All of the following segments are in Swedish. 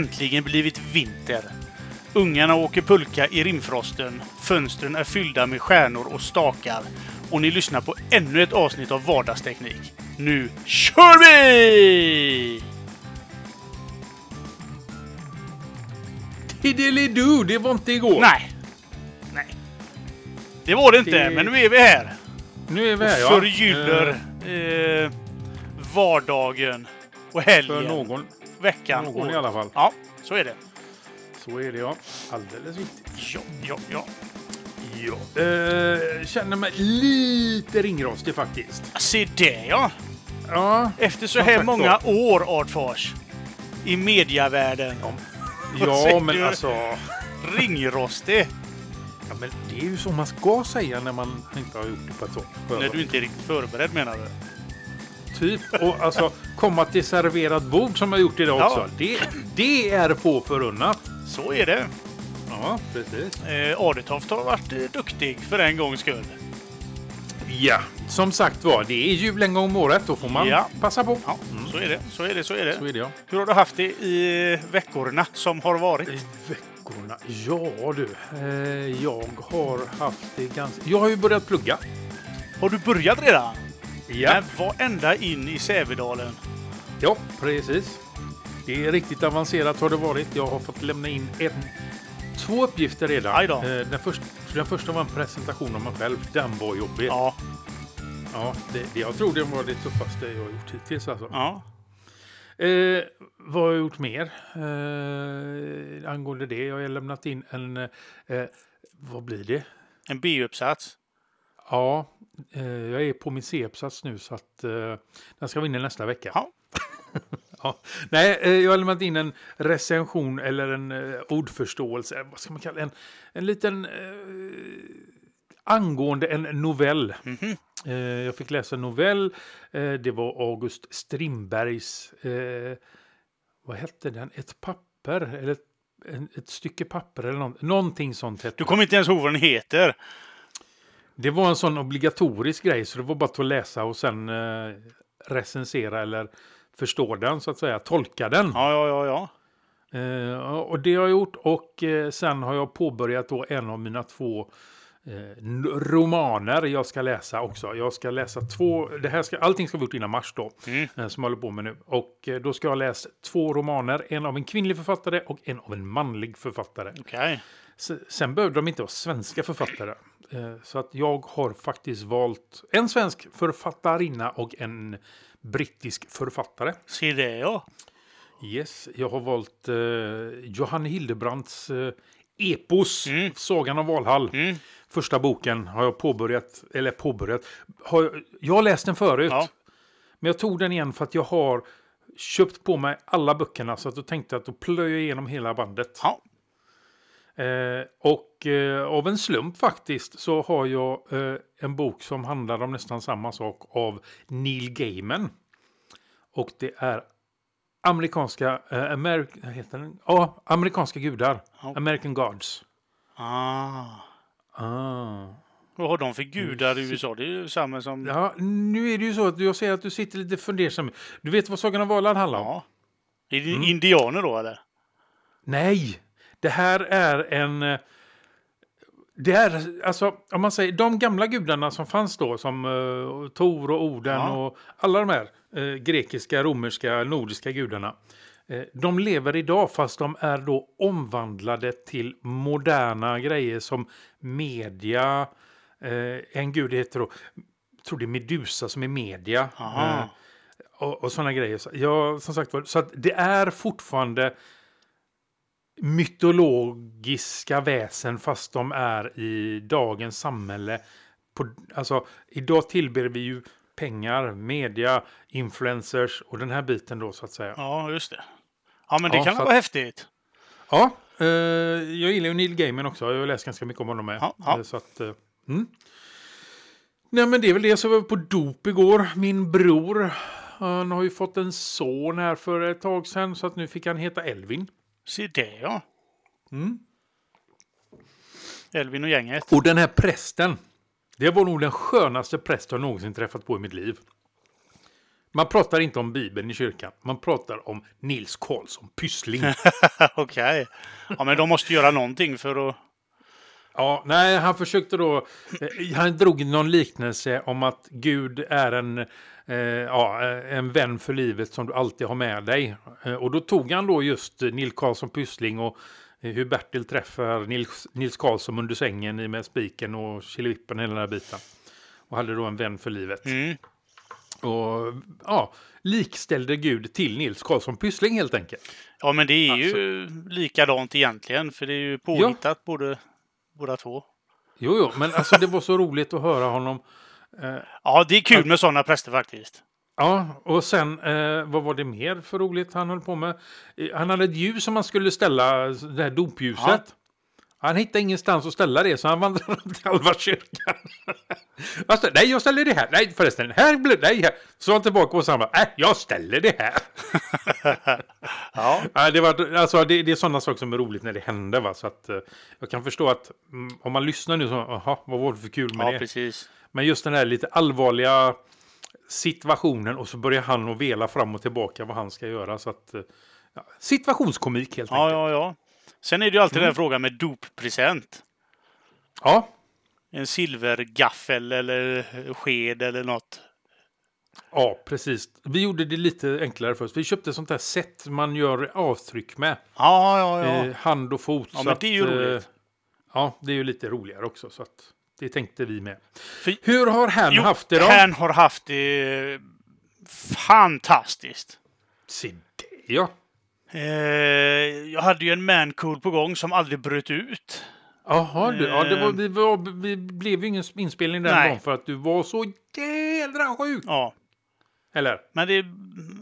äntligen blivit vinter. Ungarna åker pulka i rimfrosten. Fönstren är fyllda med stjärnor och stakar. Och ni lyssnar på ännu ett avsnitt av Vardagsteknik. Nu kör vi! Tiddelidu, det var inte igår. Nej. Nej. Det var det inte, Det- men nu är vi här. Nu är vi här Och ja. förgyller Eh, eh, vardagen och helgen. För någon, veckan. någon och- i alla fall. Ja, så är det. Så är det ja. Alldeles riktigt. Ja, ja, ja. Ja. Eh, känner mig lite ringrostig faktiskt. Se det ja! Ja. Efter så här många var. år, Artfors, i mediavärlden. Ja, säger men alltså. Ringrostig. Ja, men det är ju så man ska säga när man inte har gjort det på ett sånt. När du inte är riktigt förberedd menar du? Typ. Och alltså komma till serverat bord som jag gjort idag Ja. också. Det, det är få förunnat. Så är det. Ja, precis. Eh, Adetoft har varit eh, duktig för en gångs skull. Ja, som sagt var, det är jul en gång om året. Då får man Ja. passa på. Ja, så är det. Så är det. Så är det. Så är det ja. Hur har du haft det i eh, veckorna som har varit? I veckorna? Ja du, eh, jag har haft det ganska... Jag har ju börjat plugga. Har du börjat redan? Ja. Men var ända in i Sävedalen. Ja, precis. Det är riktigt avancerat har det varit. Jag har fått lämna in en, två uppgifter redan. Eh, Den, först, den första var en presentation av mig själv. Den var jobbig. Ja. Ja, det, det, jag tror det var det tuffaste jag har gjort hittills. Alltså. ja. Eh, vad har jag gjort mer eh, angående det? Jag har lämnat in en... Eh, vad blir det? En B-uppsats. Ja, eh, jag är på min C-uppsats nu så att eh, den ska vara inne nästa vecka. Ja. Ja. Nej, eh, jag har lämnat in en recension eller en ordförståelse, vad ska man kalla? En, en liten eh, angående en novell. Mhm. Eh, jag fick läsa en novell. Det var August Strindbergs, vad hette den? Ett papper? Eller ett, ett stycke papper eller något, någonting sånt hette Du kommer inte ens ihåg vad den heter. Det var en sån obligatorisk grej så det var bara att läsa och sen eh, recensera eller förstå den så att säga, tolka den. Ja, ja, ja, ja. Eh, och det har jag gjort och eh, sen har jag påbörjat då en av mina två eh, romaner jag ska läsa också. Jag ska läsa två, det här ska, allting ska vara gjort innan mars då, Mm. eh, som jag håller på med nu. Och eh, då ska jag läsa två romaner, en av en kvinnlig författare och en av en manlig författare. Okej. Sen behöver de inte vara svenska författare. Eh, Så att jag har faktiskt valt en svensk författarinna och en brittisk författare. Se det ja. Yes, jag har valt eh, Johanne Hildebrands eh, epos, Mm. Sagan om Valhall. Mm. Första boken har jag påbörjat, eller påbörjat. Har, jag- jag har läst den förut. Ja. Men jag tog den igen för att jag har köpt på mig alla böckerna. Så att jag tänkte att då plöjer jag igenom hela bandet. Ja. Eh, och eh, av en slump faktiskt så har jag eh, en bok som handlar om nästan samma sak av Neil Gaiman. Och det är amerikanska, eh, Ameri- heter den? Ja, amerikanska gudar. Ja. American Gods. Ah. Ah. Vad har de för gudar i USA? Det är ju samma som... Ja, nu är det ju så att jag ser att du sitter lite fundersam. Du vet vad Sagan om Valhall handlar om? Ja. Är det Mm. indianer då eller? Nej, det här är en... eh, Det är alltså, om man säger de gamla gudarna som fanns då, som uh, Tor och Oden Ja. och alla de här eh, grekiska, romerska, nordiska gudarna. eh, de lever idag fast de är då omvandlade till moderna grejer som media. Eh, en gud heter då, tror det är Medusa som är media. Och, och sådana grejer. Så, ja, som sagt så att det är fortfarande mytologiska väsen fast de är i dagens samhälle. På, alltså, idag tillber vi ju pengar, media, influencers och den här biten då så att säga. Ja, just det. Ja, men det Ja, kan väl att- vara häftigt. Ja, eh, jag gillar ju Neil Gaiman också. Jag har läst ganska mycket om honom med. Ja, ja. Eh, Så att, eh, mm. Nej, men det är väl det. Så var vi på dop igår. Min bror, han har ju fått en son här för ett tag sedan. Så att nu fick han heta Elvin. Se det ja. Mm. Elvin och gänget. Och den här prästen. Det var nog den skönaste präst jag någonsin träffat på i mitt liv. Man pratar inte om Bibeln i kyrkan. Man pratar om Nils Karlsson Pyssling. Okej. Ja, men de måste göra någonting för att... Ja, nej, han försökte då... Eh, han drog någon liknelse om att Gud är en, eh, ja, en vän för livet som du alltid har med dig. Eh, och då tog han då just Nils Karlsson Pyssling och eh, hur Bertil träffar Nils, Nils Karlsson under sängen med spiken och killevippen hela den här biten. Och hade då en vän för livet. Mm. Och ja, likställde Gud till Nils Karlsson Pyssling helt enkelt. Ja, men det är ju likadant egentligen, för det är ju påhittat både, båda två. Jo, jo, men alltså det var så roligt att höra honom. Eh, Ja, det är kul med sådana präster faktiskt. Ja, och sen eh, vad var det mer för roligt han höll på med? Eh, Han hade ett ljus som man skulle ställa, det här dopljuset. Han hittade ingenstans att ställa det så han vandrade runt halva kyrkan. alltså, nej, jag ställer det här. Nej, förresten, här blir nej, här. Så han tillbaka och han bara, jag ställer det här. Ja, Ja, det, var, alltså, det, det är sådana saker som är roligt när det händer. Va? Så att, eh, jag kan förstå att mm, om man lyssnar nu så, jaha, vad var det för kul med ja det? precis. Men just den här lite allvarliga situationen och så börjar han att vela fram och tillbaka vad han ska göra. Så att, eh, ja, situationskomik helt Ja, enkelt. ja, ja. Sen är det ju alltid Mm. den frågan med doppresent. Ja, En silvergaffel eller sked eller något. ja, precis. Vi gjorde det lite enklare först. Vi köpte sånt här sätt man gör avtryck med. Ja, ja, ja. Eh, hand och fot. Ja, men det är ju att, eh, roligt. Ja, det är ju lite roligare också. Så att, det tänkte vi med. För- Hur har han Jo, haft det då? Han har haft det fantastiskt. Se det, ja. Eh, jag hade ju en mancool på gång som aldrig bröt ut. Jaha, du, ja, det var, Eh. vi, var, vi blev ju ingen inspelning den Nej. dagen för att du var så jädra sjuk. Ja, Eller? men det,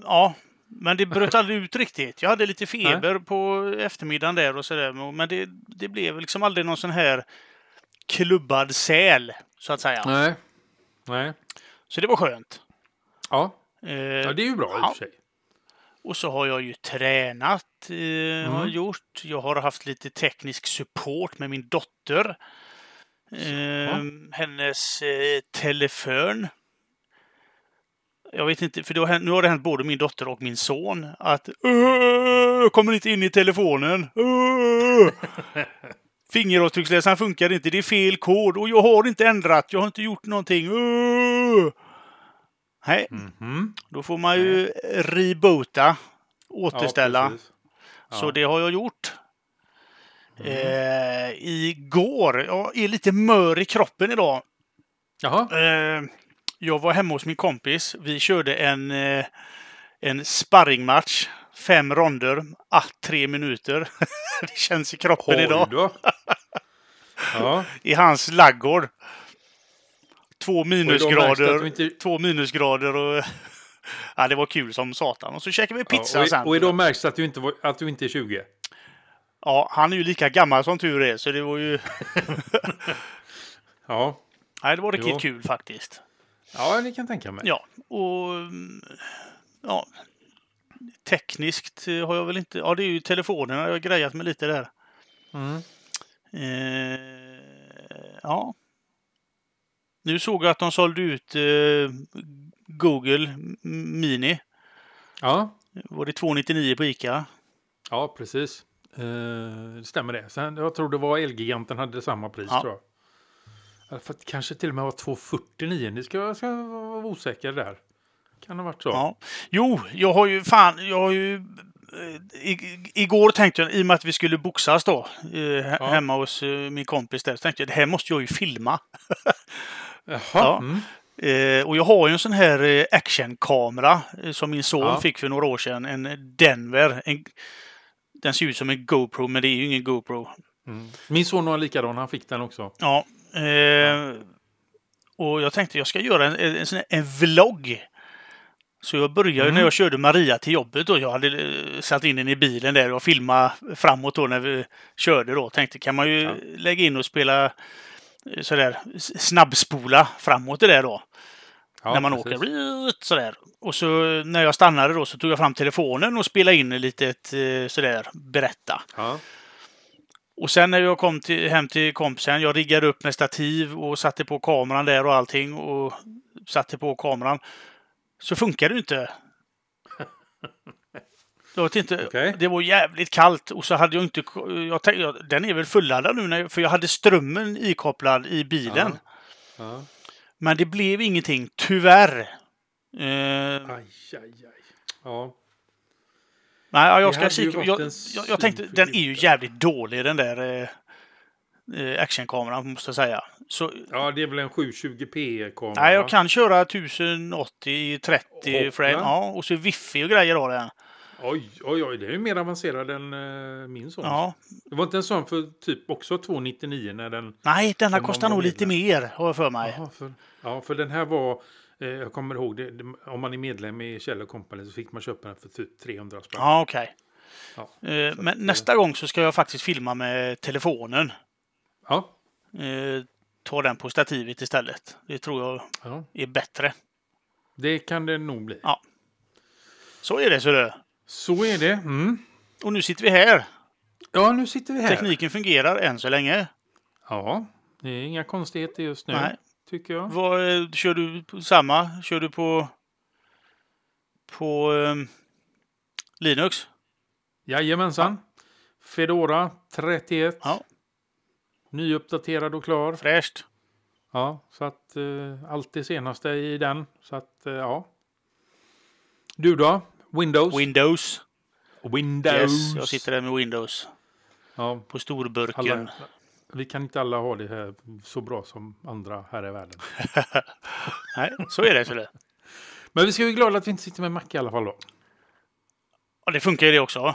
ja, men det bröt aldrig ut riktigt. Jag hade lite feber på eftermiddagen där och sådär. Men det, det blev liksom aldrig någon sån här klubbad säl, så att säga. Nej. Nej. Så det var skönt. Ja. Eh, ja, det är ju bra i och för sig. Och så har jag ju tränat. Eh, har Mm. gjort. Jag har haft lite teknisk support med min dotter. Eh, hennes eh, telefon. Jag vet inte, för har nu har det hänt både min dotter och min son att "Åh, jag kommer inte in i telefonen. Åh!" Fingeravtrycksläsaren funkar inte, det är fel kod och jag har inte ändrat, jag har inte gjort någonting. Åh! Nej, Mhm. då får man ju reboota, återställa. Ja, precis. Så Ja. det har jag gjort. Eh, igår, jag är lite mör i kroppen idag. Jaha. Eh, jag var hemma hos min kompis. Vi körde en, eh, en sparringmatch. Fem ronder, ah, tre minuter. det känns i kroppen Oj idag. Ja. I hans laggård. Två Och minusgrader. du inte- Två minusgrader och... ja, det var kul som satan. Och så käkade vi pizza ja, sen. och, och idag märks det att du inte, var, att du inte är 20. Ja, han är ju lika gammal som tur är, så det var ju... Ja. Nej, det var riktigt Jo. kul faktiskt. Ja, det kan jag tänka mig. Ja, och... Ja. Tekniskt har jag väl inte... Ja, det är ju telefonerna jag har grejat med lite där. Mm. Eh, ja. Nu såg jag att de sålde ut eh, Google Mini. Ja. Var det 299 på Ica? ja, precis. Eh, det stämmer det. Sen, jag tror det var Elgiganten hade samma pris Ja. tror jag. Ja, För kanske till och med var 249. Det ska jag ska vara osäker där. Kan ha varit så. Ja. Jo, jag har ju fan, jag har ju... eh, I, igår tänkte jag, i och med att vi skulle boxas då, eh, he- Ja. hemma hos eh, min kompis där, så tänkte jag det här måste jag ju filma. Jaha. Ja. Mm. Eh, och jag har ju en sån här eh, actionkamera eh, som min son Ja. fick för några år sedan. En Denver. En, den ser ut som en GoPro, men det är ju ingen GoPro. Mm. Min son var likadan. Han fick den också. Ja. Eh, och jag tänkte jag ska göra en, en, här, en vlogg. Så jag började Mm. när jag körde Maria till jobbet och jag hade eh, satt in den i bilen där och filma framåt då när vi körde då. Tänkte kan man ju Ja. lägga in och spela sådär snabbspola framåt det där då. Ja, när man precis. åker sådär. Och så när jag stannade då så tog jag fram telefonen och spelade in lite eh, sådär berätta. Ja. Och sen när jag kom till, hem till kompisen, jag riggade upp med stativ och satte på kameran där och allting och satte på kameran. så funkar det inte. Jag vet inte, Okej. Det var jävligt kallt och så hade jag inte... Jag tänkte, den är väl fulladdad nu, när, för jag hade strömmen ikopplad i bilen. Ja. Men det blev ingenting, tyvärr. Eh, Aj, aj, aj. Ja. nej, ja, jag ska kika. Jag, jag, jag tänkte, den är ju jävligt dålig den där eh, eh, actionkameran, måste jag säga. Så, ja, det är väl en 720p-kamera? nej, jag kan köra 1080 i 30 Hoppla. frame. Ja, och så wifi och grejer har den. Oj, oj, oj, det är ju mer avancerad än uh, min son. Ja. Det var inte en sån för typ också 299 när den... Nej, denna Den kostar nog lite mer, har jag för mig. Jaha, för, ja, för den här var... Eh, jag kommer ihåg, det, det, om man är medlem i Kjell Company så fick man köpa den för typ 300 spänn. Ja, okej. Ja. Eh, Men nästa gång så ska jag faktiskt filma med telefonen. Ja. Eh, Ta den på stativet istället. Det tror jag ja, är bättre. det kan det nog bli. Ja. Så är det, så det. Så är det. Mm. Och nu sitter vi här. Ja, nu sitter vi här. Tekniken fungerar än så länge. Ja, det är inga konstigheter just nu, Nej. tycker jag. Vad, eh, kör du på samma? Kör du på på ehm, Linux? Jajamensan. Fedora 31. Ja. Nyuppdaterad och klar. Fräscht. Ja, så att eh, allt det senaste i den. Så att, eh, ja. Du då? Windows? Windows. Windows. Yes, jag sitter där med Windows. Ja, På storburken. alla, vi kan inte alla ha det här så bra som andra här i världen. Nej, så är det. Så det. Men vi ska ju glada att vi inte sitter med Mac i alla fall då. Ja, det funkar ju det också.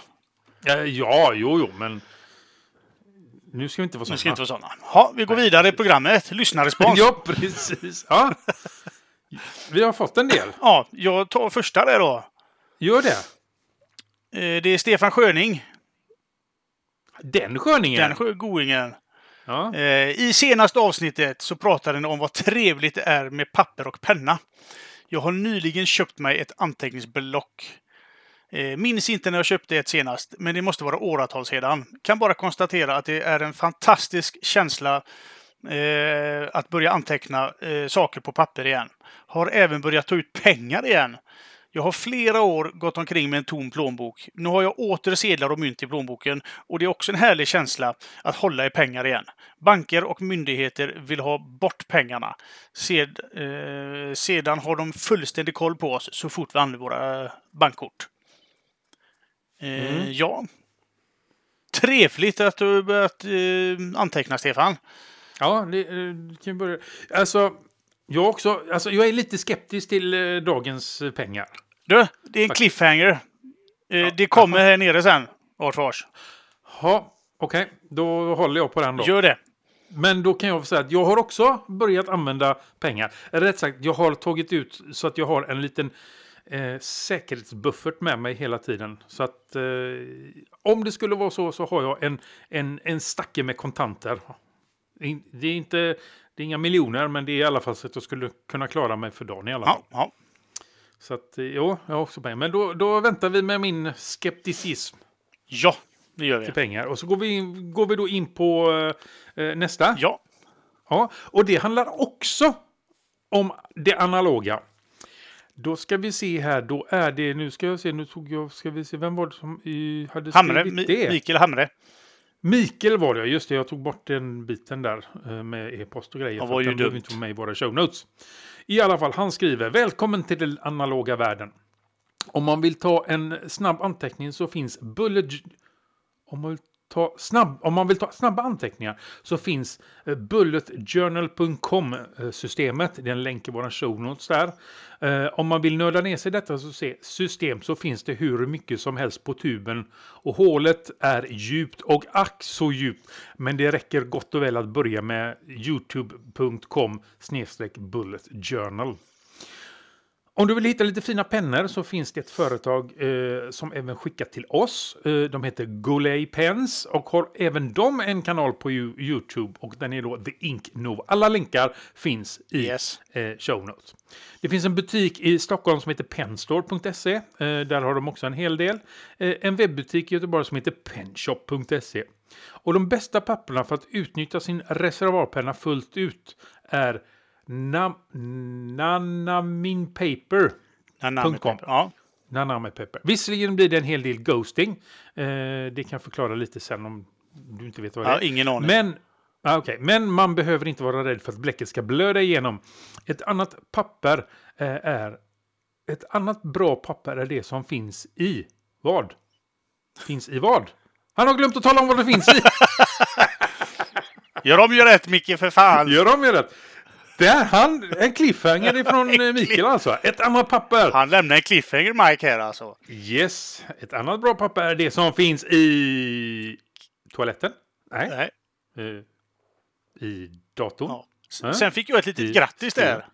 Ja, ja jo, jo, men nu ska vi inte vara såna. Nu ska vi inte vara sådana. Ja, vi går vidare i programmet. Lyssnarrespons. Ja, precis. Ja. Vi har fått en del. Ja, jag tar första där då. Gör det. Eh, Det är Stefan Sköning. Den sköningen. Den sjö- goingen. Ja. Eh, I senaste avsnittet så pratade ni om vad trevligt det är med papper och penna. Jag har nyligen köpt mig ett anteckningsblock. Eh, minns inte när jag köpte ett senast, men det måste vara åratal sedan. Kan bara konstatera att det är en fantastisk känsla eh, att börja anteckna eh, saker på papper igen. Har även börjat ta ut pengar igen. Jag har flera år gått omkring med en tom plånbok. Nu har jag åter sedlar och mynt i plånboken och det är också en härlig känsla att hålla i pengar igen. Banker och myndigheter vill ha bort pengarna. Sed, eh, sedan har de fullständig koll på oss så fort vi använder våra bankkort. Eh, Mm. Ja. Trevligt att du börjat eh, anteckna, Stefan. Ja, det, eh, kan vi börja. Alltså, jag också. Alltså, jag är lite skeptisk till eh, dagens pengar. Du, det är en cliffhanger. Eh, det kommer här nere sen. Vart vars. Ja, okej. Då håller jag på den då. Gör det. Men då kan jag säga att jag har också börjat använda pengar. Eller Rätt sagt, jag har tagit ut så att jag har en liten eh, säkerhetsbuffert med mig hela tiden. Så att eh, om det skulle vara så så har jag en, en, en stacke med kontanter. In- Det är inte det är inga miljoner, men det är i alla fall så att jag skulle kunna klara mig för dagen i alla fall. Ja, ja. Så att, eh, jo, jag har också pengar. Men då, då väntar vi med min skepticism ja det gör vi. till pengar. Och så går vi, in, går vi då in på eh, eh, nästa. Ja, Ja, och det handlar också om det analoga. Då ska vi se här, då är det, nu ska jag se, nu tog jag, ska vi se, vem var det som eh, hade Hamre. skrivit det? Mikael Hamre. Mikael var det, just det, jag tog bort den biten där eh, med e-post och grejer. För var att ju dumt. inte med i våra show notes. I alla fall, han skriver, välkommen till den analoga världen. Om man vill ta en snabb anteckning så finns Bullet... Om man vill ta, snabb, om man vill ta snabba anteckningar så finns eh, bulletjournal.com-systemet. Eh, det är en länk i våra show notes där. Eh, om man vill nörda ner sig i detta så se, system så finns det hur mycket som helst på tuben. Och hålet är djupt och ack så djupt. Men det räcker gott och väl att börja med youtube.com bulletjournal. Om du vill hitta lite fina pennor så finns det ett företag eh, som även skickar till oss. Eh, de heter Goulet Pens och har även de en kanal på Yo- Youtube och den är då The Ink Nova. Alla länkar finns i Yes. eh, show notes. Det finns en butik i Stockholm som heter penstore.se. Eh, där har de också en hel del. Eh, en webbutik i Göteborg som heter penshop.se. Och de bästa papperna för att utnyttja sin reservoarpenna fullt ut är Nam Nanamin Paper. Nanami Punkt com. Pepper. Ja. Nana med pepper. Visserligen blir det en hel del ghosting. Eh, det kan jag förklara lite sen om du inte vet vad det ja, är. ingen aning. Men, ah, okej. Men man behöver inte vara rädd för att bläcket ska blöda igenom. Ett annat papper eh, är... Ett annat bra papper är det som finns i vad? Finns i vad? Han har glömt att tala om vad det finns i. Gör om ju rätt Micke för fan! Gör de ju rätt? Där, han, en cliffhanger ifrån eh, Mikael alltså. Ett annat papper. Han lämnar en cliffhanger Mike här alltså. Yes. Ett annat bra papper är det som finns i toaletten. Nej. Nej. Eh, I datorn. Ja. Ja. Ja. Sen fick jag ett litet I- grattis där.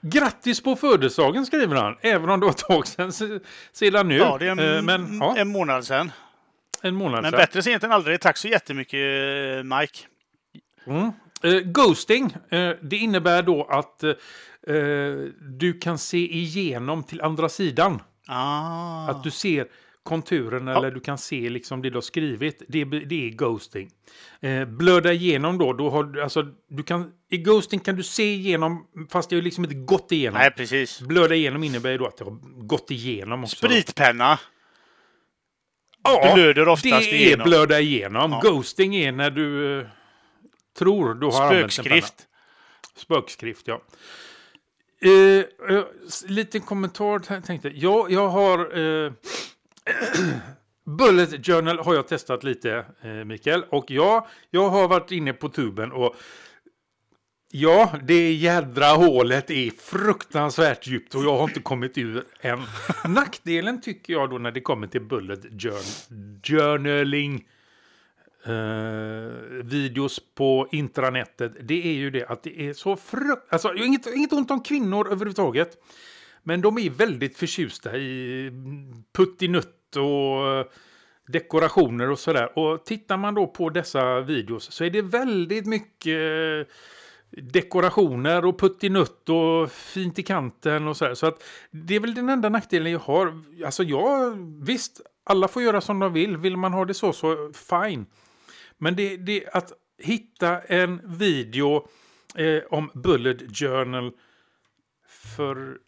grattis på födelsedagen skriver han. Även om det var ett tag sedan, se- sedan nu. Ja, det är en, Eh, men ja, en månad sedan. en månad Men sedan. bättre sent än aldrig. Tack så jättemycket Mike. Mm. Eh, ghosting, eh, det innebär då att eh, du kan se igenom till andra sidan. Ah. Att du ser konturen eller du kan se liksom det du har skrivit. Det, är- det är ghosting. Blöda igenom då, då har du, alltså, du kan, i ghosting kan du se igenom, fast det har liksom inte gått igenom. Nej, precis. Blöda igenom innebär ju då att det har gått igenom också. Spritpenna. ja, blöder oftast det är igenom. blöda igenom. Ja. Ghosting är när du tror du har använt en penna. Spökskrift. Spökskrift, ja. Eh, eh, liten kommentar tänkte jag. Jag har... Eh, Bullet Journal har jag testat lite, eh, Mikael. Och ja, jag har varit inne på tuben och Ja, det jädra hålet är fruktansvärt djupt och jag har inte kommit ur än. Nackdelen tycker jag då när det kommer till Bullet journ Journaling eh, videos på intranätet, det är ju det att det är så frukt... Alltså, inget, inget ont om kvinnor överhuvudtaget. Men de är väldigt förtjusta i puttinutt och eh, dekorationer och sådär. Och tittar man då på dessa videos så är det väldigt mycket eh, dekorationer och puttinutt och fint i kanten och sådär. Så att det är väl den enda nackdelen jag har. Alltså jag, visst, alla får göra som de vill. Vill man ha det så, så fine. Men det, det att hitta en video eh, om Bullet Journal för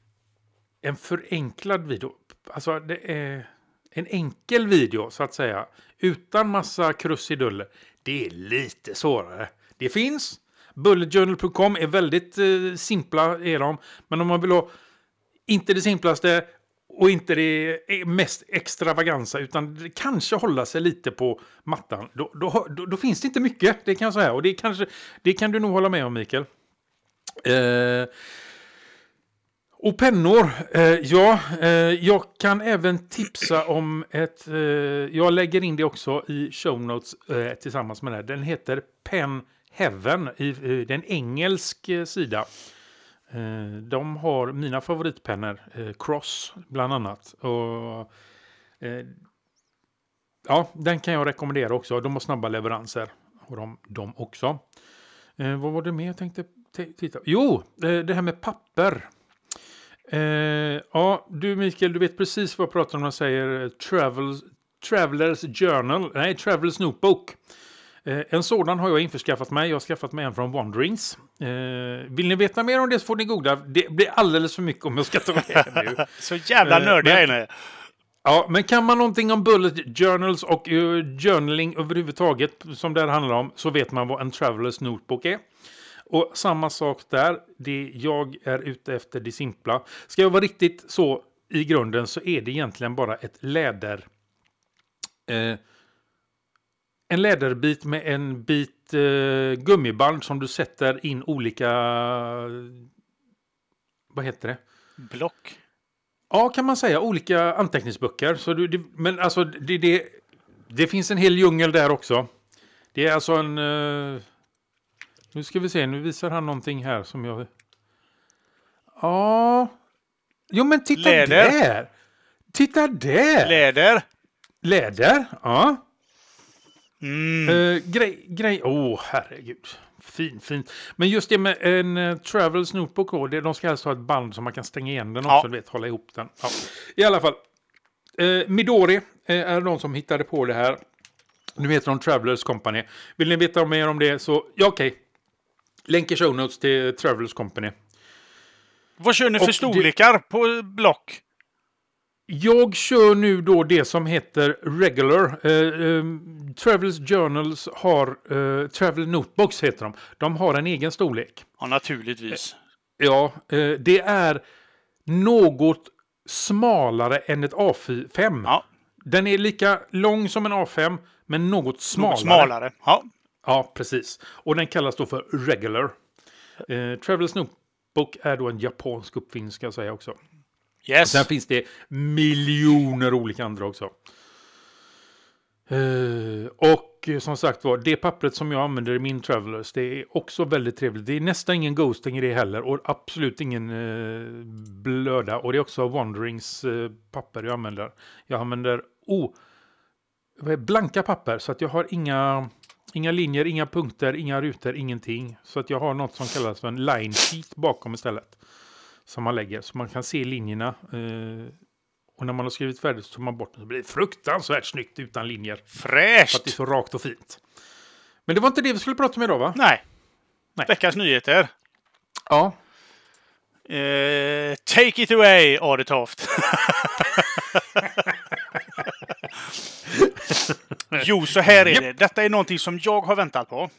en förenklad video. Alltså det är en enkel video så att säga. Utan massa krusiduller. Det är lite svårare. Det finns. Bulletjournal.com är väldigt eh, simpla är de. Men om man vill ha inte det simplaste och inte det mest extravaganza utan det kanske hålla sig lite på mattan. Då, då, då, då finns det inte mycket, det kan jag säga. Och det, kanske, det kan du nog hålla med om Mikael. Eh, och pennor, eh, ja, eh, jag kan även tipsa om ett, eh, jag lägger in det också i show notes eh, tillsammans med det. Den heter Pen Heaven, i, eh, det är en engelsk eh, sida. Eh, de har mina favoritpennor, eh, Cross bland annat. Och, eh, ja, den kan jag rekommendera också. De har snabba leveranser. Och de, de också. Vad var det mer jag tänkte titta Jo, det här med papper. Ja, du Mikael, du vet precis vad jag pratar om när jag säger Travels travel, Travelers Journal. Nej, Travelers Notebook. Eh, en sådan har jag införskaffat mig. Jag har skaffat mig en från Wanderings. Eh, vill ni veta mer om det så får ni googla. Det blir alldeles för mycket om jag ska ta med det nu. Så jävla Eh, nördig men- jag är inne. Ja, men kan man någonting om bullet journals och uh, journaling överhuvudtaget som det här handlar om så vet man vad en travelers notebook är. Och samma sak där, det jag är ute efter det simpla. Ska jag vara riktigt så i grunden så är det egentligen bara ett läder... Eh, en läderbit med en bit eh, gummiband som du sätter in olika... Vad heter det? Block. Ja, kan man säga. Olika anteckningsböcker. Så du, det, men alltså, det, det, det finns en hel djungel där också. Det är alltså en... eh, nu ska vi se, nu visar han någonting här som jag... Ja... Jo, men titta Läder. där! Titta där! Läder. Läder, ja. Mm. Uh, grej, grej, åh herregud. Fin, fint. Men just det med en uh, Travels Notebook, då, det, de ska alltså ha ett band som man kan stänga igen den Ja. också, du vet, hålla ihop den. Ja. I alla fall. Uh, Midori eh, är de som hittade på det här. Nu heter de Travelers Company. Vill ni veta mer om det så, ja okej. Länk i show notes till Travelers Company. Vad kör ni för Och det- storlekar på block? Jag kör nu då det som heter Regular. Eh, eh, Travels Journals har, eh, Travel Notebooks heter de. De har en egen storlek. Ja, naturligtvis. Ja, eh, det är något smalare än ett A5. Ja, Den är lika lång som en A5, men något smalare. något smalare. Ja, Ja, precis. Och den kallas då för Regular. Eh, Travels Notebook är då en japansk uppfinning, ska jag säga också yes. Sen finns det miljoner olika andra också. Uh, och som sagt var, det pappret som jag använder i min Travelers, det är också väldigt trevligt. Det är nästan ingen ghosting i det heller och absolut ingen uh, blöda. Och det är också Wanderings uh, papper jag använder. Jag använder oh, blanka papper så att jag har inga, inga linjer, inga punkter, inga rutor, ingenting. Så att jag har något som kallas för en line sheet bakom istället. Som man lägger så man kan se linjerna. Eh, och när man har skrivit färdigt så tar man bort den så blir det fruktansvärt snyggt utan linjer. För att det är Fräscht! så rakt och fint. Men det var inte det vi skulle prata om idag va? Nej. Nej. Veckans nyheter. Ja. Eh, take it away, Adetoft. jo, så här är det. Detta är någonting som jag har väntat på.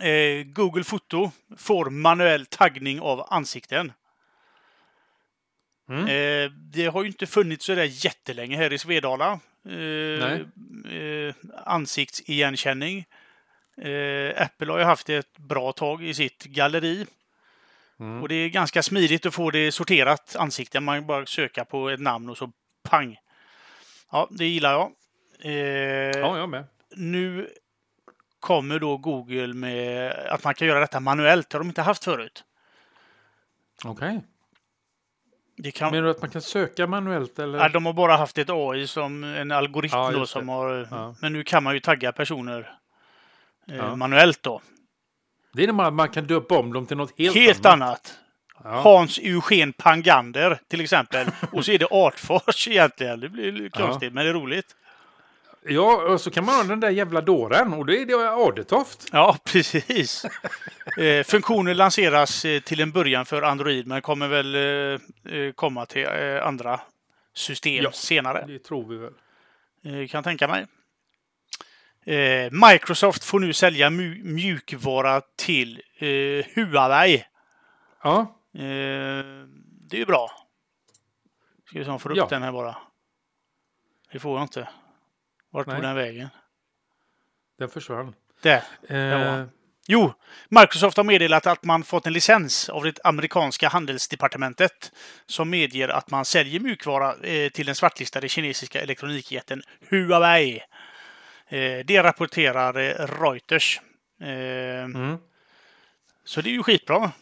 Eh, Google Foto får manuell taggning av ansikten. Mm. Eh, det har ju inte funnits så där jättelänge här i Svedala. Eh, ansiktsigenkänning. Apple har ju haft det ett bra tag i sitt galleri. Mm. Och det är ganska smidigt att få det sorterat ansikte. Man bara söka på ett namn och så pang. Ja, det gillar jag. Eh, Ja, jag med. Nu kommer då Google med att man kan göra detta manuellt. Det har de inte haft förut. Okej. Det kan, Menar du att man kan söka manuellt eller? ja, de har bara haft ett AI som en algoritm Ja, då som har... Ja. Men nu kan man ju tagga personer eh, manuellt då. Det är när man, man kan döpa om dem till något helt, Helt annat. Ja. Hans Eugen Pangander till exempel. Och så är det Artfors egentligen. Det blir lite Ja. konstigt, men det är roligt. Ja, och så kan man ha den där jävla dåren och det är det Adetoft. Ja, precis. eh, funktionen lanseras eh, till en början för Android, men kommer väl eh, komma till andra system Ja. senare. Det tror vi väl. Kan tänka mig. Microsoft får nu sälja mjukvara till Huawei. Ja, det är ju bra. Ska vi se om jag får upp Ja. den här bara. Det får jag inte. Vart tog den vägen? den försvann. Där. Eh. Jo, Microsoft har meddelat att man fått en licens av det amerikanska handelsdepartementet som medger att man säljer mjukvara eh, till den svartlistade kinesiska elektronikjätten Huawei. Eh, det rapporterar eh, Reuters. Eh, mm. Så det är ju skitbra.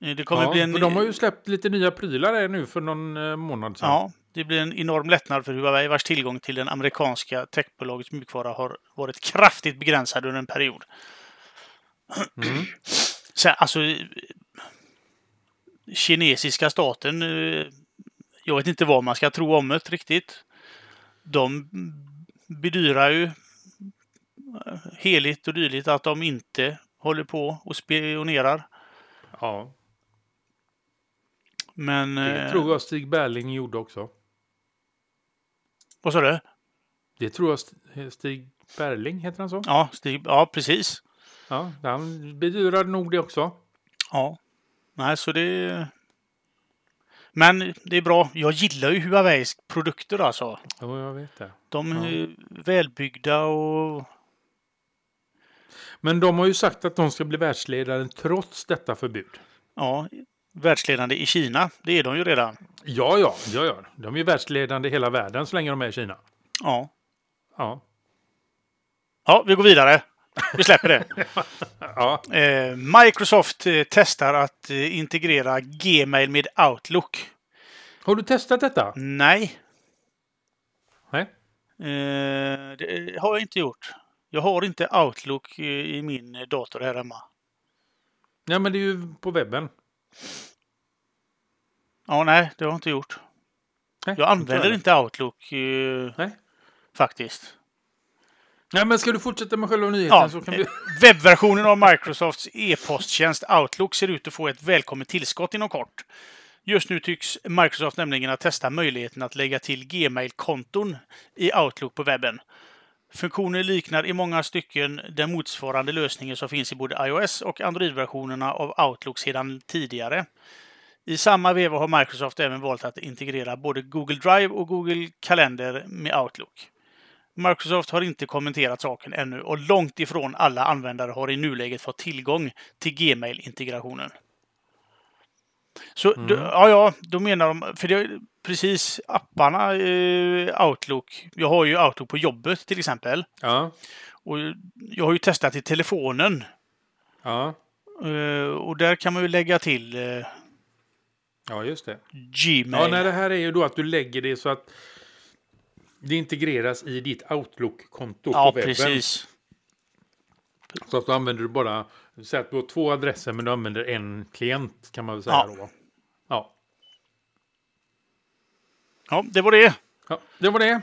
Det kommer ja, bli en... de har ju släppt lite nya prylar nu för någon månad sedan. Ja, det blir en enorm lättnad för Huawei vars tillgång till den amerikanska techbolagets mjukvara har varit kraftigt begränsad under en period. Mm. Sen, alltså, kinesiska staten, eh, jag vet inte vad man ska tro om det riktigt. De bedyrar ju eh, heligt och dyligt att de inte håller på och spionerar. ja, Men... det eh, tror jag Stig Berling gjorde också. Vad sa du? Det tror jag St- Stig Berling, heter han så? Ja, Stig, ja, precis. Ja, han bedyrade nog det också. Ja. Nej, så det... Men det är bra. Jag gillar ju Huaweis produkter alltså. Jo, jag vet det. De Ja. är välbyggda och... Men de har ju sagt att de ska bli världsledaren trots detta förbud. Ja, världsledande i Kina. Det är de ju redan. Ja, ja, ja, ja. De är ju världsledande i hela världen så länge de är i Kina. Ja. Ja. Ja, vi går vidare. Vi släpper det. Ja, Eh, Microsoft eh, testar att eh, integrera Gmail med Outlook. har du testat detta? Nej, Nej. eh, det har jag inte gjort. Jag har inte Outlook i min dator här hemma. Ja, men det är ju på webben. Ja, nej, det har jag inte gjort. Nej, Jag använder inte Outlook eh, Nej. faktiskt. Nej, men ska du fortsätta med själva nyheten Ja, så kan eh, vi... Webbversionen av Microsofts e-posttjänst Outlook ser ut att få ett välkommet tillskott inom kort. Just nu tycks Microsoft nämligen att testa möjligheten att lägga till Gmail-konton i Outlook på webben. Funktionen liknar i många stycken den motsvarande lösningen som finns i både iOS och Android-versionerna av Outlook sedan tidigare. I samma veva har Microsoft även valt att integrera både Google Drive och Google Kalender med Outlook. Microsoft har inte kommenterat saken ännu och långt ifrån alla användare har i nuläget fått tillgång till Gmail-integrationen. Så Mm. ja, ja, då menar de, för det är precis apparna eh, Outlook. Jag har ju Outlook på jobbet till exempel. Ja, Och jag har ju testat i telefonen. ja, Eh, och där kan man ju lägga till eh, ja, just det. Gmail. Ja, nej, det här är ju då att du lägger det så att det integreras i ditt Outlook-konto ja på webben. precis. Så att då använder du bara, säg att du har två adresser men du använder en klient kan man väl säga Ja. då. Ja. Ja, det var det. ja, det var det.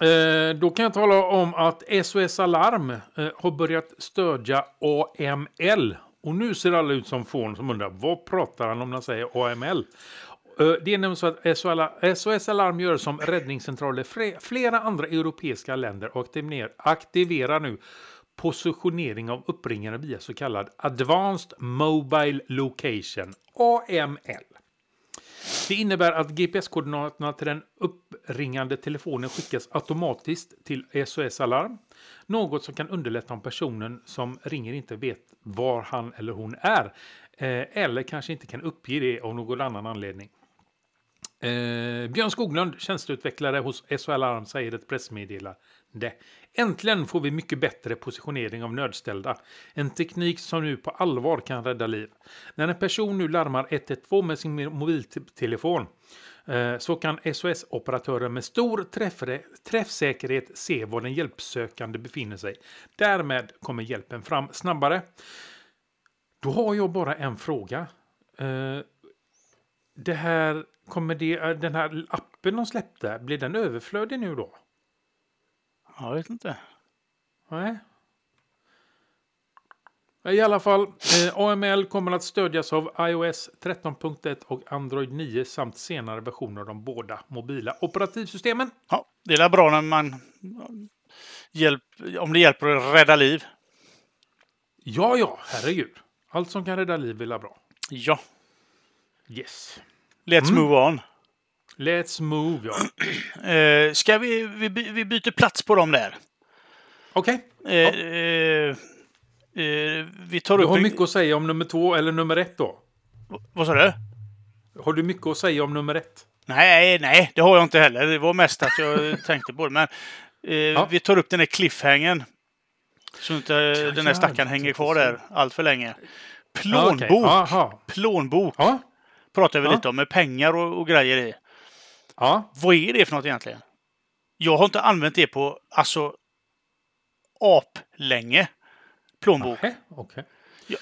Eh, då kan jag tala om att SOS Alarm eh, har börjat stödja AML. Och nu ser alla ut som fån som undrar vad pratar han om när han säger AML? Eh, Det är nämligen så att SOS Alarm gör som räddningscentraler flera andra europeiska länder och aktiverar nu positionering av uppringare via så kallad Advanced Mobile Location, AML. Det innebär att GPS-koordinaterna till den uppringande telefonen skickas automatiskt till SOS Alarm. Något som kan underlätta om personen som ringer inte vet var han eller hon är. Eh, eller kanske inte kan uppge det av någon annan anledning. Eh, Björn Skoglund, tjänsteutvecklare hos SOS Alarm, säger i ett pressmeddelande. Äntligen får vi mycket bättre positionering av nödställda. En teknik som nu på allvar kan rädda liv. När en person nu larmar 112 med sin mobiltelefon eh, så kan SOS-operatören med stor träffsäkerhet se var den hjälpsökande befinner sig. Därmed kommer hjälpen fram snabbare. Då har jag bara en fråga. Eh, det här, kommer det, den här appen de släppte, blir den överflödig nu då? Jag vet inte. Nej. I alla fall, eh, AML kommer att stödjas av iOS 13.1 och Android 9 samt senare versioner av de båda mobila operativsystemen. Ja, det är bra när man hjälp, om det hjälper att rädda liv. Ja, ja, herregud. Allt som kan rädda liv är bra. Ja, Yes. let's move on. Let's move, ja. Eh, ska vi, vi, vi byter plats på dem där. Okej. Eh, eh, eh, vi tar Du upp... har en- mycket att säga om nummer två eller nummer ett då? Vad sa du? Har du mycket att säga om nummer ett? Nej, nej, det har jag inte heller. Det var mest att jag tänkte på det. Men eh, vi tar upp den här cliffhangern. Så inte Ja, den här stackaren ja, hänger kvar där allt för länge. Ja, Plånbok! Aha. Plånbok Ja. pratar vi Ja. lite om med pengar och, och grejer i. Ja. Vad är det för något egentligen? Jag har inte använt det på alltså ap länge. Plånbok. Okej.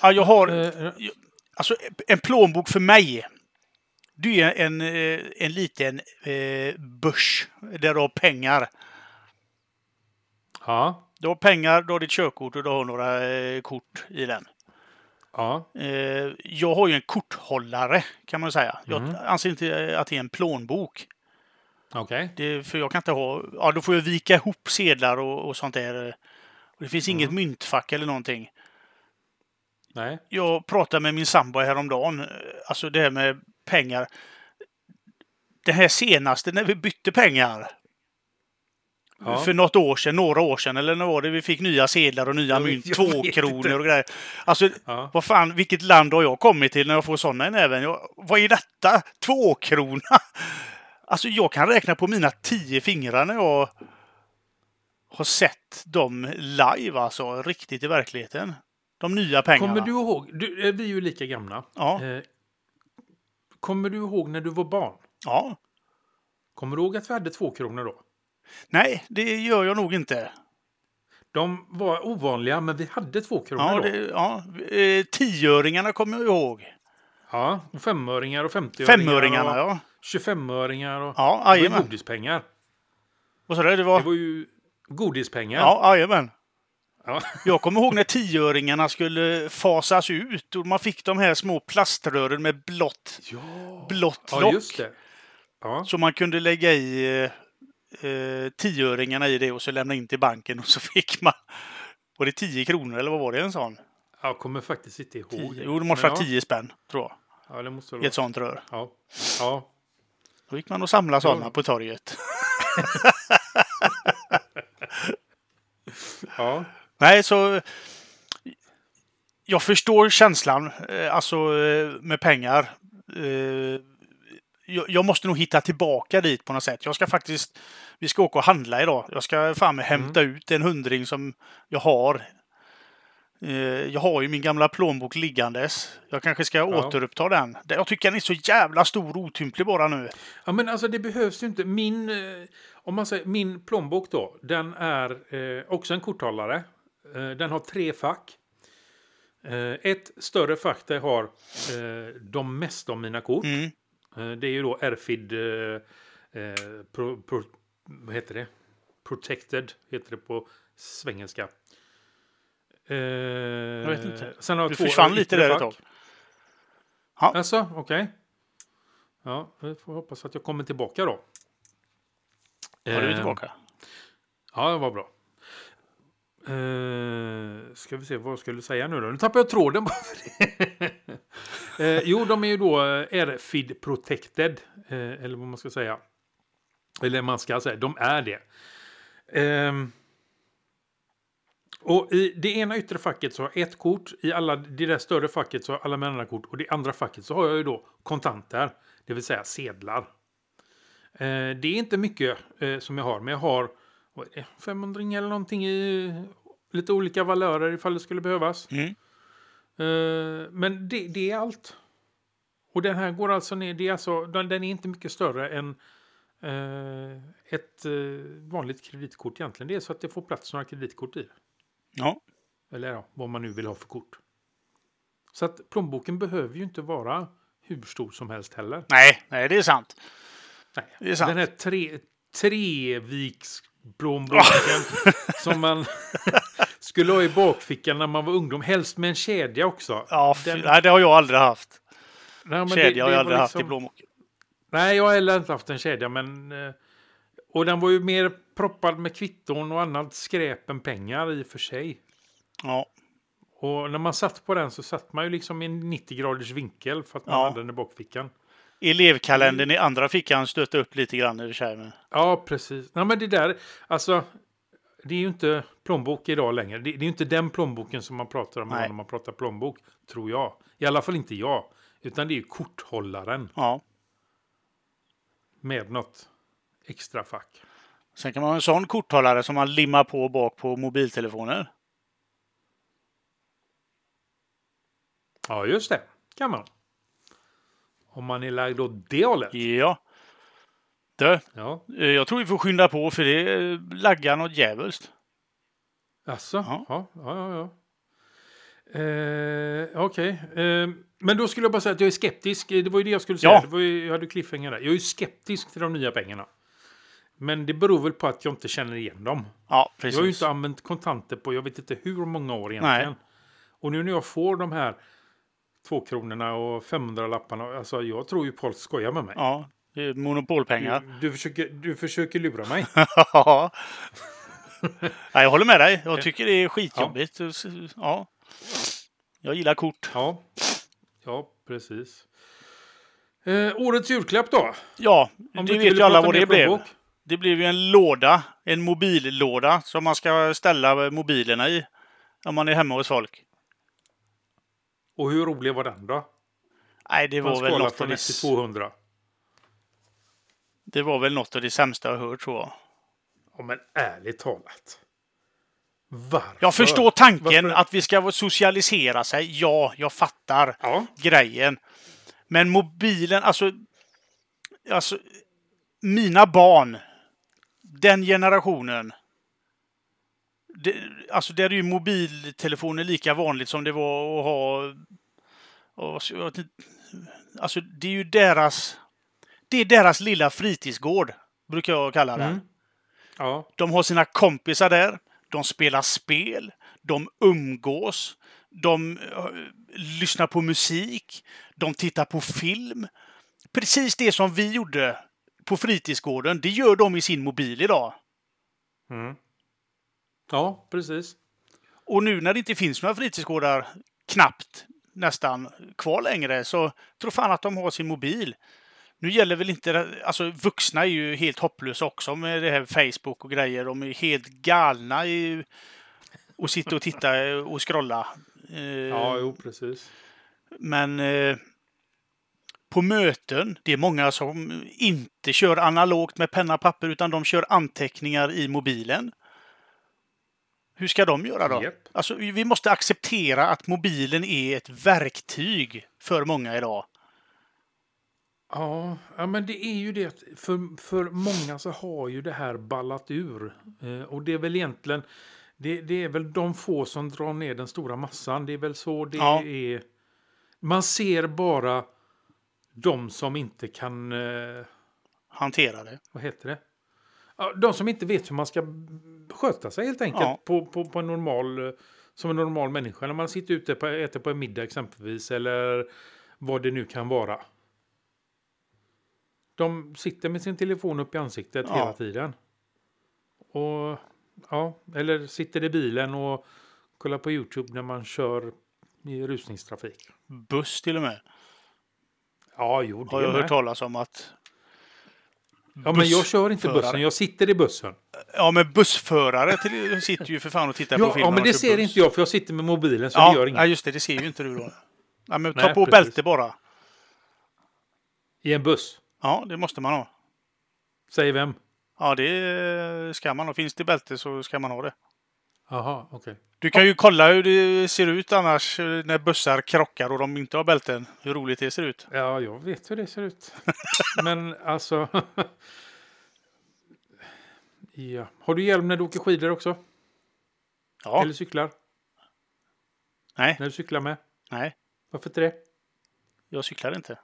Ja, jag har Eh, alltså en plånbok för mig. Det är en, eh, en liten eh, börs där du har pengar. Ja. Du har pengar, du har ditt körkort och du har några eh, kort i den. Ja. Eh, jag har ju en korthållare kan man säga. Jag Mm. anser inte att det är en plånbok. Okej. Det, för jag kan inte ha... Ja, då får jag vika ihop sedlar och, och sånt där. Och det finns inget myntfack eller någonting. Nej. Jag pratade med min sambo häromdagen. Alltså det här med pengar. Det här senaste när vi bytte pengar. Ja. För något år sedan, några år sedan, eller när var det vi fick nya sedlar och nya Jag mynt, vet två kronor och grejer. Alltså, Ja. vad fan, vilket land har jag kommit till när jag får sådana i näven? Jag, vad är detta? Två krona? Alltså, jag kan räkna på mina tio fingrar när jag har sett dem live, alltså riktigt i verkligheten. De nya pengarna. Kommer du ihåg? Du, eh, vi är ju lika gamla. Ja, Eh, kommer du ihåg när du var barn? ja. Kommer du ihåg att vi hade två kronor då? Nej, det gör jag nog inte. De var ovanliga, men vi hade två kronor Ja, då. det, ja. Eh, tioöringarna kommer jag ihåg. Ja, och femöringar och femtioöringar. Femöringarna, och ja. 25-öringar. Och... Ja, jajamän. godispengar. Vad sa du? Det var... Det var ju godispengar. Ja, jajamän. Ja. Jag kommer ihåg när tioöringarna skulle fasas ut och man fick de här små plaströren med blått, Ja, blått ja lock. just det. Ja. Så man kunde lägga i eh, eh, tioöringarna i det och så lämna in till banken och så fick man... Var det 10 kronor eller vad var det en sån? Jag kommer faktiskt inte ihåg. Tio. det. Jo, det måste vara ja. 10 spänn, tror jag. Ja, det måste det I ett sånt rör. Ja. ja. Då gick man och samlade sådana Ja. på torget. ja. Nej, så... Jag förstår känslan, eh, alltså eh, med pengar. Eh, Jag, måste nog hitta tillbaka dit på något sätt. Jag ska faktiskt... Vi ska åka och handla idag. Jag ska fan med hämta ut en hundring som jag har. Eh, Jag har ju min gamla plånbok liggandes. Jag kanske ska återuppta den. Jag tycker den är så jävla stor och otymplig bara nu. Ja, men alltså det behövs ju inte. Min, eh, om man säger, min plånbok då, den är eh, också en korthållare. Eh, den har tre fack. Eh, ett större fack där jag har eh, de mesta av mina kort. Mm. Det är ju då Airfid, pro, pro, vad heter det? Protected, heter det på svengelska. Eh, jag vet inte. Sen har jag Du två försvann lite där ett tag. Alltså, okej. Ja, vi får hoppas att jag kommer tillbaka då. Ja, du är Eh, tillbaka. Ja, det var bra. Uh, ska vi se vad jag skulle säga nu då. Nu tappar jag tråden bara för det. Eh, jo, de är ju då eh, RFID protected. eh, eller vad man ska säga. Eller man ska säga, de är det. Och i det ena yttre facket så har jag ett kort. I alla, det där större facket så har alla mina andra kort. Och det andra facket så har jag ju då kontanter. Det vill säga sedlar. Eh, det är inte mycket eh, som jag har. Men jag har vad det, 500 eller någonting i lite olika valörer ifall det skulle behövas. Mm. Eh, men det, det är allt. Och den här går alltså ner. Det är alltså, den, den är inte mycket större än eh, ett eh, vanligt kreditkort egentligen. Det är så att det får plats några kreditkort i. Ja. Eller ja, vad man nu vill ha för kort. Så att plånboken behöver ju inte vara hur stor som helst heller. Nej, nej, det är sant. Nej. Det är sant. Den här tre, treviksplånboken som man skulle ha i bakfickan när man var ungdom. Helst med en kedja också. Ja, Den- nej, det har jag aldrig haft. Nej, men det- Kedja har det jag aldrig haft i liksom- plånboken. Nej, jag har heller inte haft en kedja, men... eh, Och den var ju mer proppad med kvitton och annat skräp än pengar i och för sig. Ja, Och när man satt på den så satt man ju liksom i en 90 graders vinkel för att man Ja. hade den i bakfickan. elevkalendern i andra fickan stötte upp lite grann i och för sig. Men... Ja, precis. Nej, men det där, alltså... Det är ju inte plånbok idag längre. Det, det är ju inte den plånboken som man pratar om Nej. när man pratar plånbok, tror jag. I alla fall inte jag. Utan det är ju korthållaren Ja. med något extra fack. Sen kan man ha en sån korthållare som man limmar på bak på mobiltelefoner. Ja, just det. Kan man. Om man är lagd åt det hållet. Ja. Du, Ja. eh, jag tror vi får skynda på för det eh, laggar något djävulskt. Alltså, Ja. ja, ja, ja. Eh, Okej, eh, men då skulle jag bara säga att jag är skeptisk. Det var ju det jag skulle säga. Ja. Det var ju, jag hade cliffhanger där. Jag är skeptisk till de nya pengarna. Men det beror väl på att jag inte känner igen dem. Ja, Jag har ju precis. inte använt kontanter på jag vet inte hur många år egentligen. Och nu när jag får de här två kronorna och 500 lapparna. Alltså jag tror ju folk skojar med mig. Ja, det är monopolpengar. Du, du, försöker, du försöker lura mig. Ja. Nej, jag håller med dig. Jag tycker det är skitjobbigt. Ja. Jag gillar kort. Ja, ja precis. Eh, årets julklapp då? Ja, Om det du vet ju alla vad det blev. Det blev ju en låda, en mobillåda som man ska ställa mobilerna i om man är hemma hos folk. Och hur rolig var den då? Nej, det var väl något av det, 1 till 200. det var väl något av det sämsta jag hört tror jag. Ja, men ärligt talat. Varför? Jag förstår tanken Varför? att vi ska socialisera sig. Ja, jag fattar Ja, grejen. Men mobilen, alltså... Alltså, mina barn, den generationen. Det, alltså, där är ju mobiltelefoner lika vanligt som det var att ha... och Alltså, det är ju deras... Det är deras lilla fritidsgård, brukar jag kalla den. Mm. ja. De har sina kompisar där. de spelar spel, de umgås, de eh, lyssnar på musik, de tittar på film. Precis det som vi gjorde på fritidsgården, det gör de i sin mobil idag. Mm. Ja, precis. Och nu när det inte finns några fritidsgårdar, knappt nästan kvar längre, så tror fan att de har sin mobil. Nu gäller väl inte alltså vuxna är ju helt hopplösa också med det här Facebook och grejer. De är helt galna i och sitta och titta och scrolla. Eh, Ja, jo, precis. Men eh, på möten, det är många som inte kör analogt med penna och papper utan de kör anteckningar i mobilen. Hur ska de göra då? Japp. Alltså, vi måste acceptera att mobilen är ett verktyg för många idag. Ja, ja, men det är ju det för, för många så har ju det här ballat ur. Eh, och det är väl egentligen, det, det är väl de få som drar ner den stora massan. Det är väl så det Ja. är. Man ser bara de som inte kan, eh, Hantera det. vad heter det? De som inte vet hur man ska sköta sig helt enkelt Ja. på, på, på en normal, som en normal människa. När man sitter ute och äter på en middag exempelvis eller vad det nu kan vara. De sitter med sin telefon upp i ansiktet Ja. hela tiden. Och ja, eller sitter i bilen och kollar på YouTube när man kör i rusningstrafik. Buss till och med. Ja, jo, det Har jag med. hört talas om att... Ja, men jag kör inte bussen, jag sitter i bussen. Ja, men bussförare till, sitter ju för fan och tittar på Ja, film. ja när men de det ser buss. inte jag för jag sitter med mobilen så Ja, det gör inget. ja, just det. Det ser ju inte du då. Ja, men ta Nej, på precis. bälte bara. I en buss. Ja, det måste man ha. Säger vem? Ja, det ska man ha. Finns det bälte så ska man ha det. Jaha, okej. Du kan ju kolla hur det ser ut annars när bussar krockar och de inte har bälten. Hur roligt det ser ut. Ja, jag vet hur det ser ut. men alltså... ja. Har du hjälm när du åker skidor också? Ja, Eller cyklar? nej, När du cyklar med? nej. Varför inte det? Jag cyklar inte.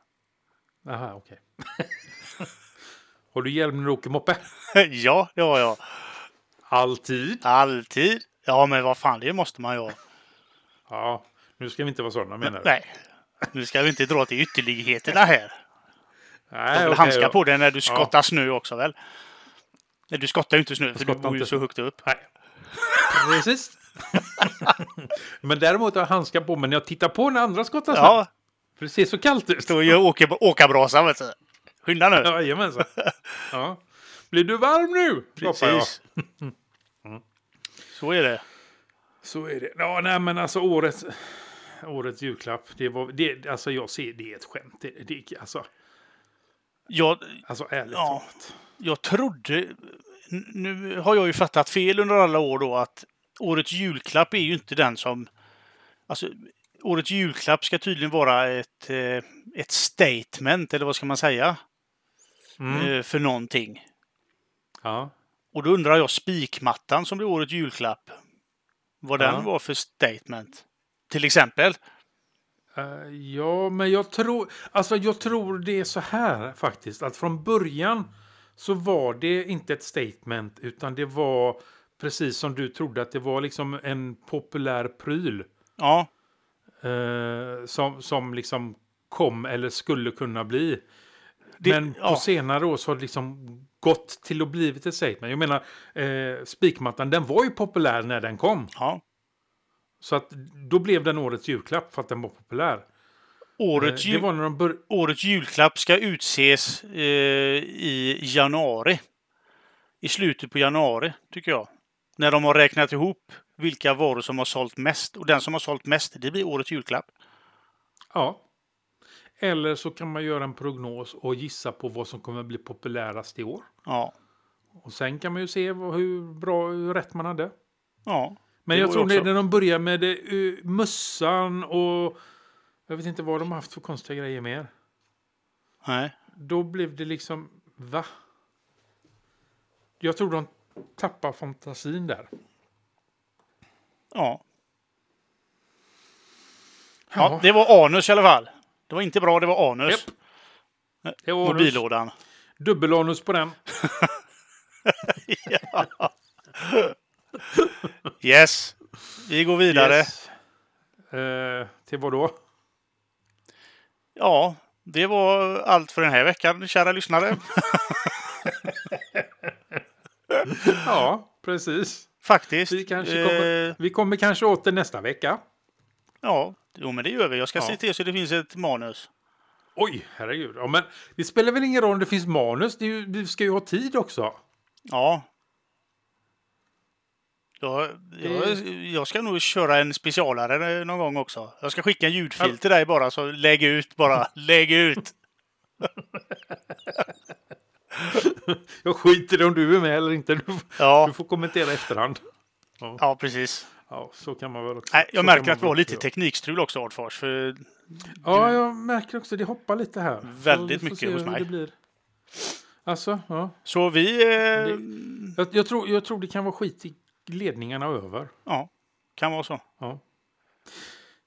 Aha, okej. har du hjälm när du åker moppe? ja, det har jag. Alltid? Alltid. Ja, men vad fan, det måste man ju ha. Ja, nu ska vi inte vara sådana menar du? Nej, nu ska vi inte dra till ytterligheterna här. Du Nej, har väl okej, handskar ja. på dig när du skottar snö också väl? Nej, du skottar ju inte snö för du bor ju inte så högt upp. Nej. Precis. Men däremot har jag handskar på mig när jag tittar på när andra skottar snö. Ja, För det ser så kallt ut. står ju och åker, åkarbrasa vet du. Skynda nu. Jajamensan. Ja. Blir du varm nu? Precis. Så är det. Så är det. Ja, nej, men alltså årets, årets julklapp. Det var, det, alltså jag ser det är ett skämt. Det, det, alltså, Jag, alltså ärligt Ja. talat. jag trodde... Nu har jag ju fattat fel under alla år då att årets julklapp är ju inte den som... Alltså, årets julklapp ska tydligen vara ett, eh, ett statement, eller vad ska man säga, Mm. eh, för någonting. Ja. Och då undrar jag spikmattan som blir årets julklapp. Vad Ja. den var för statement. Till exempel. Eh, ja, men jag tror, alltså jag tror det är så här faktiskt. Att från början så var det inte ett statement. Utan det var precis som du trodde att det var liksom en populär pryl. Ja, eh, som, som liksom kom eller skulle kunna bli. Det- Men på ja. senare år så har det liksom gått till att blivit ett statement. Jag menar, eh, spikmattan den var ju populär när den kom. ja. Så att då blev den årets julklapp för att den var populär. Årets, Eh, jul, bör- årets julklapp ska utses eh, i januari. I slutet på januari, tycker jag. När de har räknat ihop vilka varor som har sålt mest. Och den som har sålt mest, det blir årets julklapp. Ja. Eller så kan man göra en prognos och gissa på vad som kommer bli populärast i år. Ja. Och sen kan man ju se hur bra hur rätt man hade. Ja. Men jag tror också. när de börjar med det, uh, mössan och jag vet inte vad de har haft för konstiga grejer mer. Nej. Då blev det liksom, va? Jag tror de tappar fantasin där. Ja. ja. Det var anus i alla fall. Det var inte bra, det var anus. Japp. Det var anus. Mobillådan. Dubbelanus på den. Yes. Vi går vidare. Yes. Eh, till vad då? Ja, det var allt för den här veckan, kära lyssnare. Ja, precis. Faktiskt. Vi, kanske kommer, Eh, vi kommer kanske åter nästa vecka. Ja, jo, men det gör vi. Jag ska Ja. se till så det finns ett manus. Oj, herregud. Ja, men det spelar väl ingen roll om det finns manus? Det ju, vi ska ju ha tid också. Ja. Jag, jag, jag ska nog köra en specialare någon gång också. Jag ska skicka en ljudfil Ja. till dig bara, så lägg ut bara. Lägg ut! Jag skiter i om du är med eller inte. Du, Ja, du får kommentera i efterhand. ja precis. Ja, så kan man väl också. Nej, jag märker att vi har lite teknikstrul också, Artfors. För. Ja, jag märker också. Det hoppar lite här. Väldigt mycket hos mig. Det. Alltså, ja. Så vi... Eh, Jag, jag, tror, jag tror det kan vara skit i ledningarna över. Ja, kan vara så. Ja.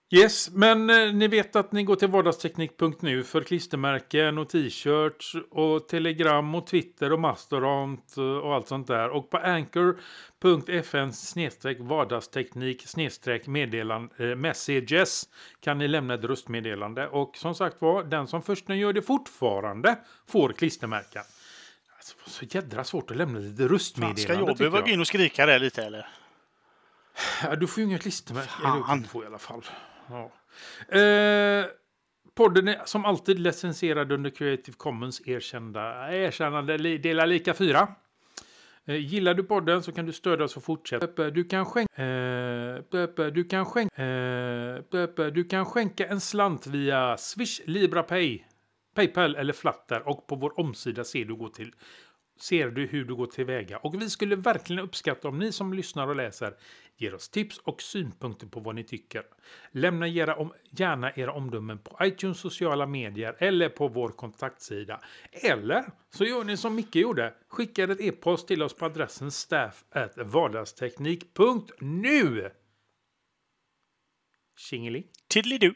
Yes, men eh, ni vet att ni går till vardagsteknik.nu för klistermärken och t-shirts och telegram och Twitter och Mastodont eh, och allt sånt där. Och på anchor.fn vardagsteknik snedstreck eh, messages kan ni lämna ett röstmeddelande. Och som sagt var, den som först nu gör det fortfarande får klistermärken. Alltså, det var så jädra svårt att lämna Fan, röstmeddelande. ska jag behöva gå in och skrika där lite eller? Du får ju inga klistermärken. Fan. Eller du får i alla fall. Ja. Eh, podden är som alltid licensierad under Creative Commons erkända, erkännande dela delar lika fyra. Eh, gillar du podden så kan du stödja oss och fortsätta. Du kan skänka, eh, du kan skänka, eh, du kan skänka en slant via Swish, LibraPay, Paypal eller Flatter och på vår omsida ser du gå till ser du hur du går tillväga. Och vi skulle verkligen uppskatta om ni som lyssnar och läser ger oss tips och synpunkter på vad ni tycker. Lämna era om, gärna era omdömen på iTunes sociala medier eller på vår kontaktsida. Eller så gör ni som Micke gjorde. Skickar ett e-post till oss på adressen staff vardagsteknik.nu. Tjingeling. Tiddelidoo!